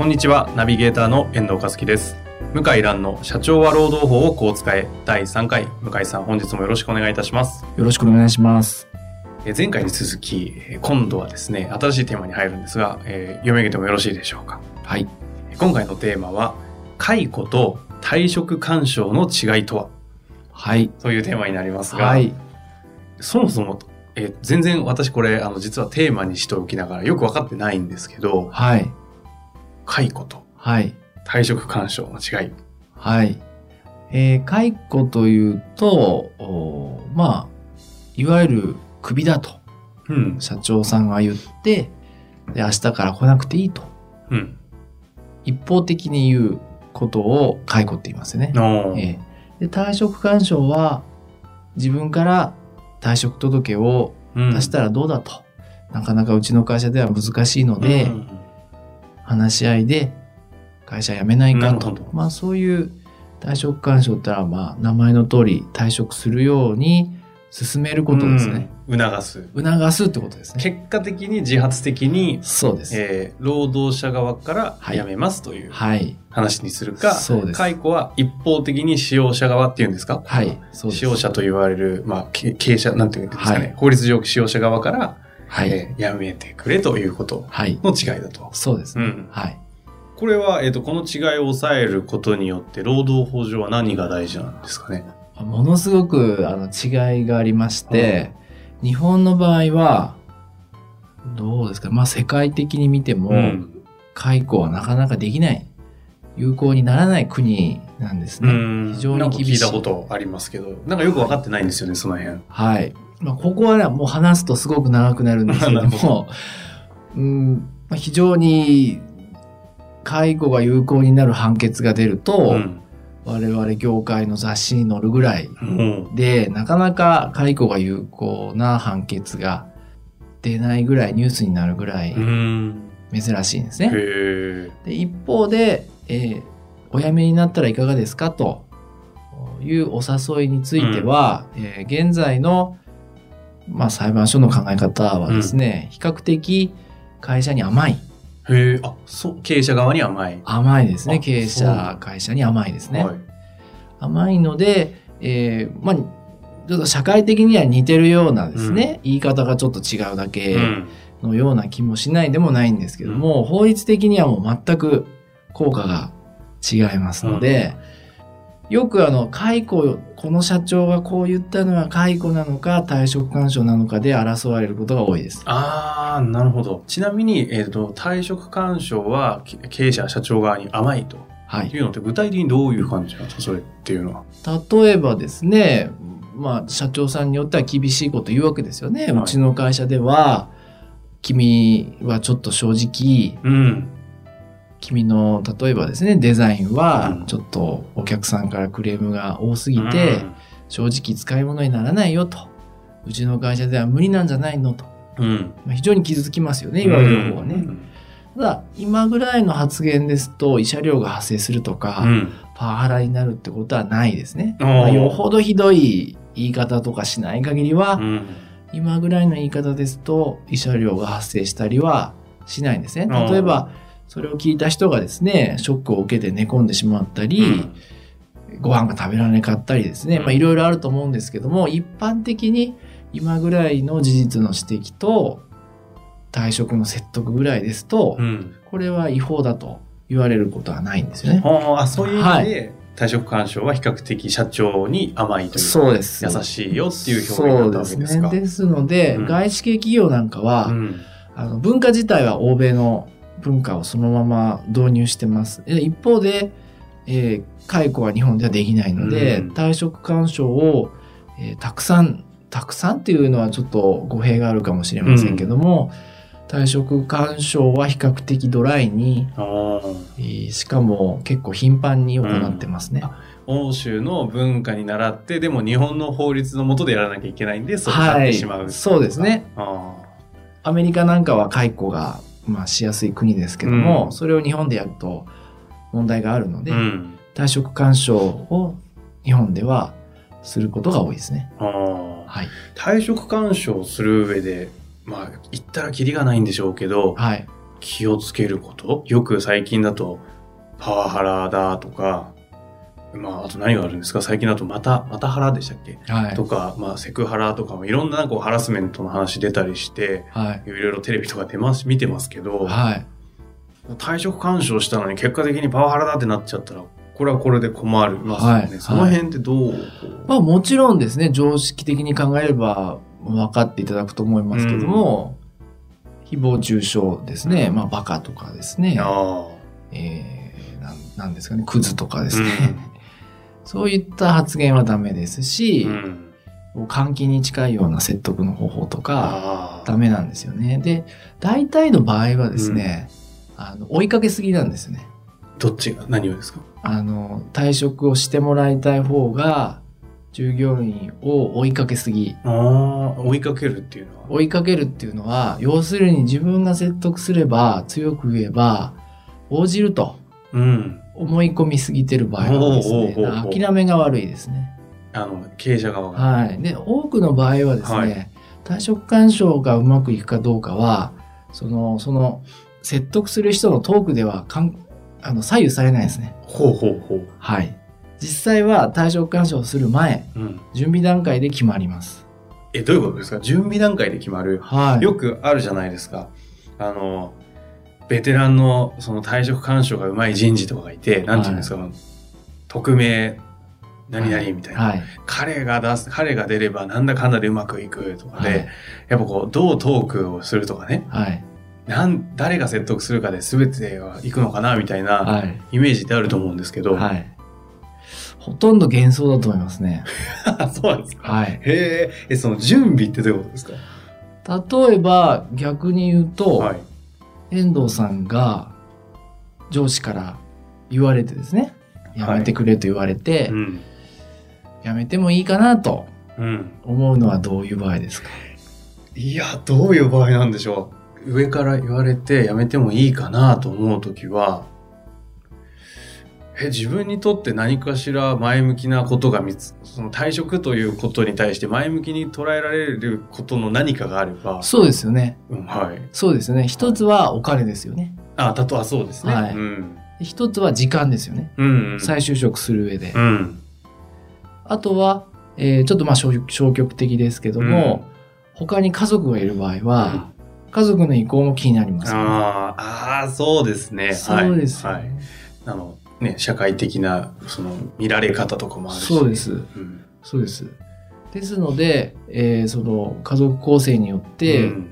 こんにちはナビゲーターの遠藤和樹です向井蘭の社長は労働法をこう使え第3回向井さん本日もよろしくお願いいたしますよろしくお願いします。え前回に続きえ今度はですね新しいテーマに入るんですが、えー読み上げてもよろしいでしょうかはい。今回のテーマは解雇と退職干渉の違いとは？はい。というテーマになりますが、はい。そもそもえー全然私これあの実はテーマにしておきながらよく分かってないんですけどはい。解雇とはい。退職干渉の違いはい。えー解雇というと、まあ、いわゆるクビだとうん社長さんが言って、で、明日から来なくていいと。うん一方的に言うことを解雇って言いますよね。えーで、退職干渉は自分から退職届をうん出したらどうだと。なかなかうちの会社では難しいので、うん話し合いで会社辞めないかと。まあそういう退職干渉ってのはまあ名前の通り退職するように進めることですね。うん促す促すってことですね。結果的に自発的に、そうです。えー労働者側からはい辞めますというはい。話にするか、そうです。解雇は一方的に使用者側っていうんですか？はい。そうです。使用者と言われる、まあ、け経営者、なんていうんですかね、はい法律上使用者側から、はい。えー辞めてくれということはい。の違いだと。そうですね。うん。はい。これは、えっ、と、この違いを抑えることによって、労働法上は何が大事なんですかね？ものすごくあの違いがありまして、日本の場合は、どうですか？まあ世界的に見ても、うん。解雇はなかなかできない。有効にならない国なんですね。うん非常に厳しい聞いたことありますけど、なんかよく分かってないんですよね、その辺。はい。まあ、ここはね、もう話すとすごく長くなるんですけども、うんまあ、非常に介護が有効になる判決が出ると、うん。我々業界の雑誌に載るぐらいうん。で、なかなか介護が有効な判決が出ないぐらい、ニュースになるぐらいうん。珍しいんですへね。え。で一方で、えーお辞めになったらいかがですか？というお誘いについては、えー現在の、まあ、裁判所の考え方はですね、比較的会社に甘い。へえ、あ、そう、経営者側に甘い。甘いですね。あ経営者、会社に甘いですね。はい。甘いので、えーまあ、ちょっと社会的には似てるようなですね、言い方がちょっと違うだけうん。のような気もしないでもないんですけども、法律的にはもう全く効果が違いますので、よくあの、解雇、この社長がこう言ったのは解雇なのか退職干渉なのかで争われることが多いです。ああ、なるほど。ちなみに、えっ、と、退職干渉はけ経営者、社長側に甘いとはい。いうのって具体的にどういう感じなんですかそれっていうのは？例えばですね、まあ、社長さんによっては厳しいこと言うわけですよね。はいうちの会社では、君はちょっと正直、うん。君の例えばですねデザインうん。はちょっとお客さんからクレームが多すぎて、正直使い物にならないよと。うちの会社では無理なんじゃないのと、うん、うん。まあ、非常に傷つきますよね言われる方はね、ただ今ぐらいの発言ですと慰謝料が発生するとか、うん。パワハラになるってことはないですね、まあ、よほどひどい言い方とかしない限りは、うん。今ぐらいの言い方ですと慰謝料が発生したりはしないんですね。例えばそれを聞いた人がですねショックを受けて寝込んでしまったり、ご飯が食べられなかったりですね、うんまあいろいろあると思うんですけども一般的に今ぐらいの事実の指摘と退職の説得ぐらいですと、うん。これは違法だと言われることはないんですよね。ああ、そういう意味で、退職干渉は比較的社長に甘いというか、そうです。優しいよっていう表現だったわけですか？そうですね。ですので、うん外資系企業なんかは、うん。あの文化自体は欧米の文化をそのまま導入してます。で一方で、えー解雇は日本ではできないので、うん退職干渉を、えーたくさん、たくさんっていうのはちょっと語弊があるかもしれませんけども、退職干渉は比較的ドライに。えーしかも結構頻繁に行ってますね。欧州の文化に倣って、でも日本の法律の下でやらなきゃいけないんで、そうなってしまう、そうですね。あアメリカなんかは解雇が、まあ、しやすい国ですけども、うんそれを日本でやると問題があるのあ。で、うん。退職干渉を日本ではすることが多いですね。はい。退職干渉する上で、まあ、言ったらキリがないんでしょうけど、はい。気をつけること？よく最近だと、パワハラだとか、まあ、あと何があるんですか？最近だと、また、またハラでしたっけ？はいと。か、まあ、セクハラとかもいろんなこうハラスメントの話出たりして、はい。いろいろテレビとか出ます、見てますけど、はい。退職干渉したのに結果的にパワハラだってなっちゃったら、これはこれで困るますよね。はいその辺ってどう、こう？まあもちろんですね、常識的に考えれば分かっていただくと思いますけども、誹謗中傷ですね、まあバカとかですね、あえー、なんなんですかね、クズとかあ。ですね、そういった発言はダメですし、うん。監禁に近いような説得の方法とか。ダメなんですよね。で、大体の場合はですね、あの追いかけすぎなんですね。どっちが、何をですか？あの、退職をしてもらいたい方が、従業員を追いかけすぎ。ああ、追いかけるっていうのは？追いかけるっていうのは、要するに自分が説得すれば、強く言えば、応じるとうん。思い込みすぎてる場合はですね諦めが悪いですね。あの、経営者側が。はい。で、多くの場合はですね、はい退職干渉がうまくいくかどうかは、その、その、説得する人のトークではかん、あの、左右されないですね。ほうほうほう。はい。実際は退職干渉をする前、うん。準備段階で決まります。え、どういうことですか？準備段階で決まる。はい。よくあるじゃないですか。あの、ベテランのその退職干渉がうまい人事とかがいて、なんていうんですか、匿名、何々みたいな。はい。彼が出す、彼が出ればなんだかんだでうまくいくとかで、はいやっぱこう、どうトークをするとかね、はい。なん、誰が説得するかで全てがいくのかなみたいなはい。イメージってあると思うんですけど、はい。ほとんど幻想だと思いますね。そうなんですか。はい。へえ、え、その準備ってどういうことですか？例えば、逆に言うと、はい。遠藤さんが上司から言われてですね、やめてくれと言われて、うん。やめてもいいかなとうん。思うのはどういう場合ですか？いや、どういう場合なんでしょう。上から言われてやめてもいいかなと思うときは、え、自分にとって何かしら前向きなことが見つ、その退職ということに対して前向きに捉えられることの何かがあれば、そうですよね。うん、はい。そうですよね。一つはお金ですよね。あ、たとはそうですね。はいうん。一つは時間ですよね。うん、うん。再就職する上で。うん。あとは、えーちょっとまあ消消極的ですけども、他に家族がいる場合は、家族の意向も気になりますよね、あーあー、そうですね。そうですよはい。ね、はい。あの、ね、社会的な、その、見られ方とかもあるし。そうです。うん。そうです。ですので、えーその家族構成によって、うん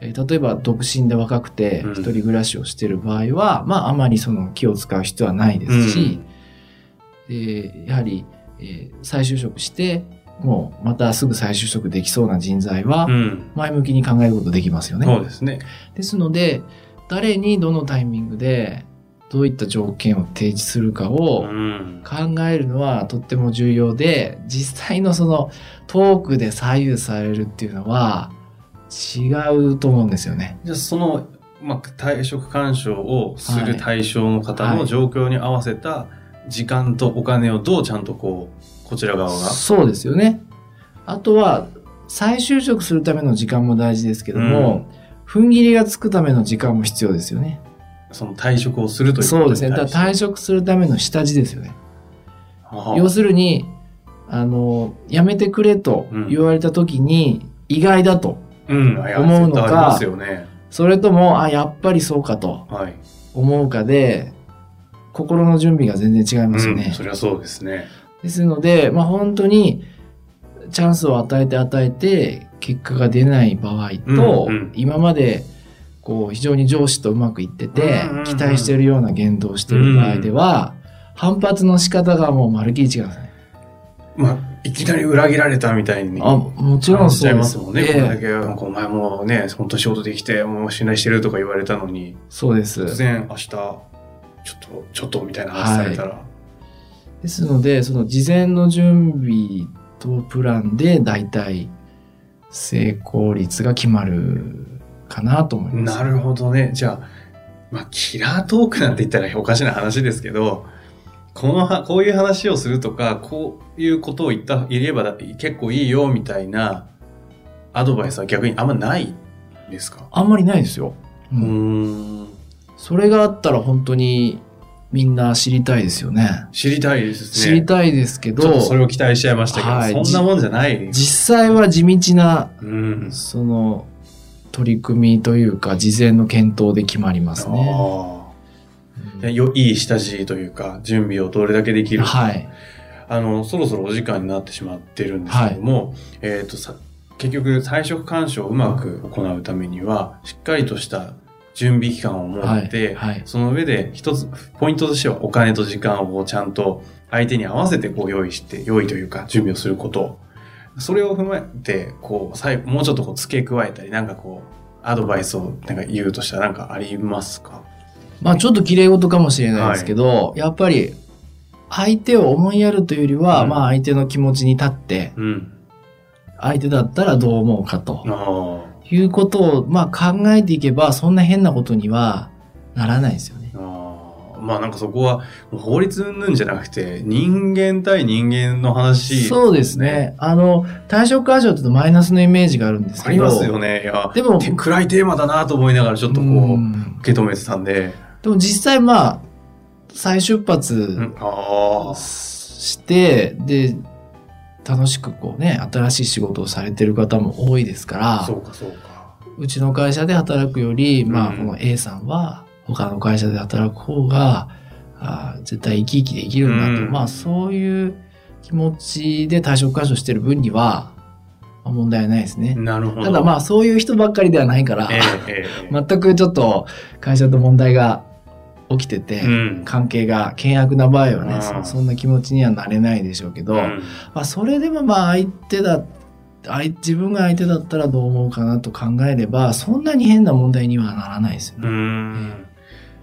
えー例えば独身で若くてうん一人暮らしをしている場合は、まああまりその気を使う必要はないですし、えーやはり、えー再就職して、もうまたすぐ再就職できそうな人材はうん。前向きに考えることできますよね。そうですね。ですので、誰にどのタイミングでどういった条件を提示するかをうん。考えるのはとっても重要で、実際のそのトークで左右されるっていうのは違うと思うんですよね。じゃあその、まあ、退職干渉をするはい対象の方はいの状況に合わせた時間とお金をどうちゃんとこう、こちら側が。そうですよね。あとは、再就職するための時間も大事ですけども、踏ん切りがつくための時間も必要ですよね。その退職をするというそうですね。だ退職。職するための下地ですよね。要するに、あの、辞めてくれと言われた時に、意外だと。うん、いや思うのか絶対ありますよね。それとも、あ、やっぱりそうかとはい。思うかで、心の準備が全然違いますよね。うん、そりゃそうですね。ですので、まあ本当に、チャンスを与えて与えて、結果が出ない場合と、うんうん今まで、こう、非常に上司とうまくいってて、期待しているような言動をしている場合では、反発の仕方がもうまるっきり違うんですね。まあ、いきなり裏切られたみたいに。あ、もちろんそうでますすもんね。ええこれだけ、なんかお前もうね、本当仕事できて、もう信頼してるとか言われたのに、そうです。突然明日、ちょっと、ちょっとみたいな話されたら。ですので、その事前の準備とプランで大体成功率が決まるかなと思います。なるほどね。じゃあ、まあ、キラートークなんて言ったらおかしな話ですけど、このは、こういう話をするとか、こういうことを言った、言えばだ結構いいよみたいなアドバイスは逆にあんまないですか？あんまりないですよ。ううーん。それがあったら本当にみんな知りたいですよね。知りたいです知ね。りたいですけどそれを期待しちゃいましたけど、はいそんなもんじゃない。実際は地道な、うん。その、取り組みというか、事前の検討で決まりますね。よいい下地というか、準備をどれだけできるかはい。あの、そろそろお時間になってしまってるんですけども、えっ、とさ、結局、彩色干渉をうまく行うためには、しっかりとした準備期間を持って、はい。はい。その上で一つ、ポイントとしてはお金と時間をちゃんと相手に合わせてこう用意して、用意というか準備をすること。それを踏まえて、こう、最後、もうちょっとこう付け加えたり、なんかこう、アドバイスをなんか言うとしたらなんかありますか？まあちょっと綺麗事かもしれないですけど、やっぱり相手を思いやるというよりは、うんまあ相手の気持ちに立って、うん。相手だったらどう思うかと。いうことを、まあ考えていけば、そんな変なことにはならないですよね。まあなんかそこは法律云々じゃなくて人間対人間の話。そうですね。あの、退職干渉ってマイナスのイメージがあるんですけど。ありますよね。いやでもて暗いテーマだなと思いながらちょっとこううん。受け止めてたんで、でも実際まあ、再出うん。発して、で、楽しくこうね、新しい仕事をされてる方も多いですから、そうかそうか。うちの会社で働くより、まあ、うん。この A さんは他の会社で働く方が、あー絶対生き生きできるんだと、うん。まあそういう気持ちで退職干渉してる分には、まあ問題はないですね。なるほど。ただまあそういう人ばっかりではないから、ええええ全くちょっと会社と問題が起きてて、うん。関係が険悪な場合はね、うん。そそんな気持ちにはなれないでしょうけど、うん。まあ、それでもまあ相手だ相自分が相手だったらどう思うかなと考えればそんなに変な問題にはならないですようね。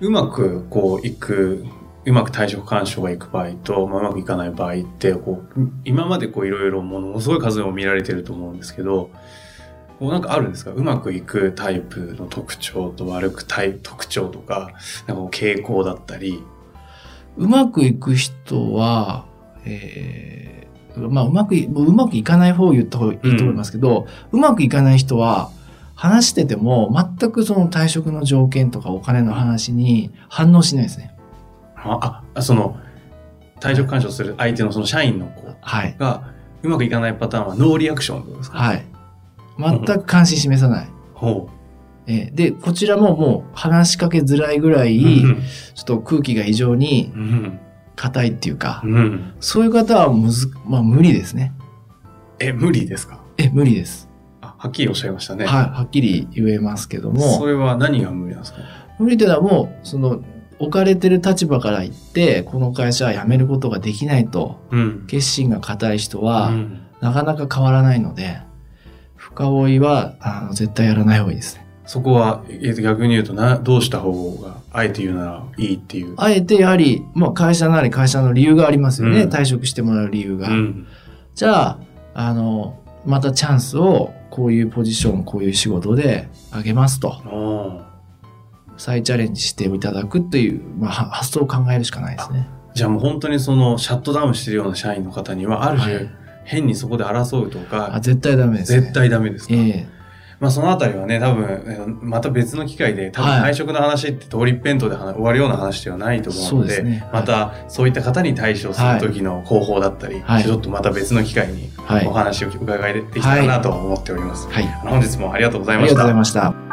んうまくこういくうまく退職干渉がいく場合と、まあ、うまくいかない場合ってこう今までこういろいろものすごい数を見られてると思うんですけどこうなんかあるんですか？うまくいくタイプの特徴と悪くタイプ特徴とかなんか傾向だったり。うまくいく人は、えーまあうまくい、うまくいかない方を言った方がいいと思いますけど、うまくいかない人は話してても全くその退職の条件とかお金の話に反応しないですね。ああその退職干渉する相手のその社員の子はい。がうまくいかないパターンはノーリアクションですか？はい。全く関心示さない。ほえーで、こちらももう話しかけづらいぐらう。い、うんちょっと空気が非常にうん硬いっていうか、うんそういう方はむず、まあ無理ですね。え無理ですか？え、無理です。あはっきりおっしゃいましたね。はい、はっきり言えますけども、それは何が無理なんですか？無理というのはもう、その、置かれてる立場から言って、この会社は辞めることができないと、うん。決心が固い人は、うんなかなか変わらないので、深追いは、あの、絶対やらない方がいいですね。そこは、え逆に言うとな、どうした方が、あえて言うならいいっていう。あえてやはり、まあ会社なり会社の理由がありますよね。うん退職してもらう理由が。うん。じゃあ、あの、またチャンスを、こういうポジション、こういう仕事であげますと。再チャレンジしていただくという、まあ、は発想を考えるしかないですね。じゃあもう本当にその、シャットダウンしてるような社員の方には、ある種、はい変にそこで争うとあ、か、絶対ダメです、ね。絶対ダメですか、ええまあそのあたりはね、多分、えーまた別の機会で、多分はい退職の話って通りっぺんとで話終わるような話ではないと思うので、またそういった方に対処する時の方法だったり、はいちょっとまた別の機会にはいお話を伺いできたらなと思っております。はい。本日もありがとうございありがとうました。ございました。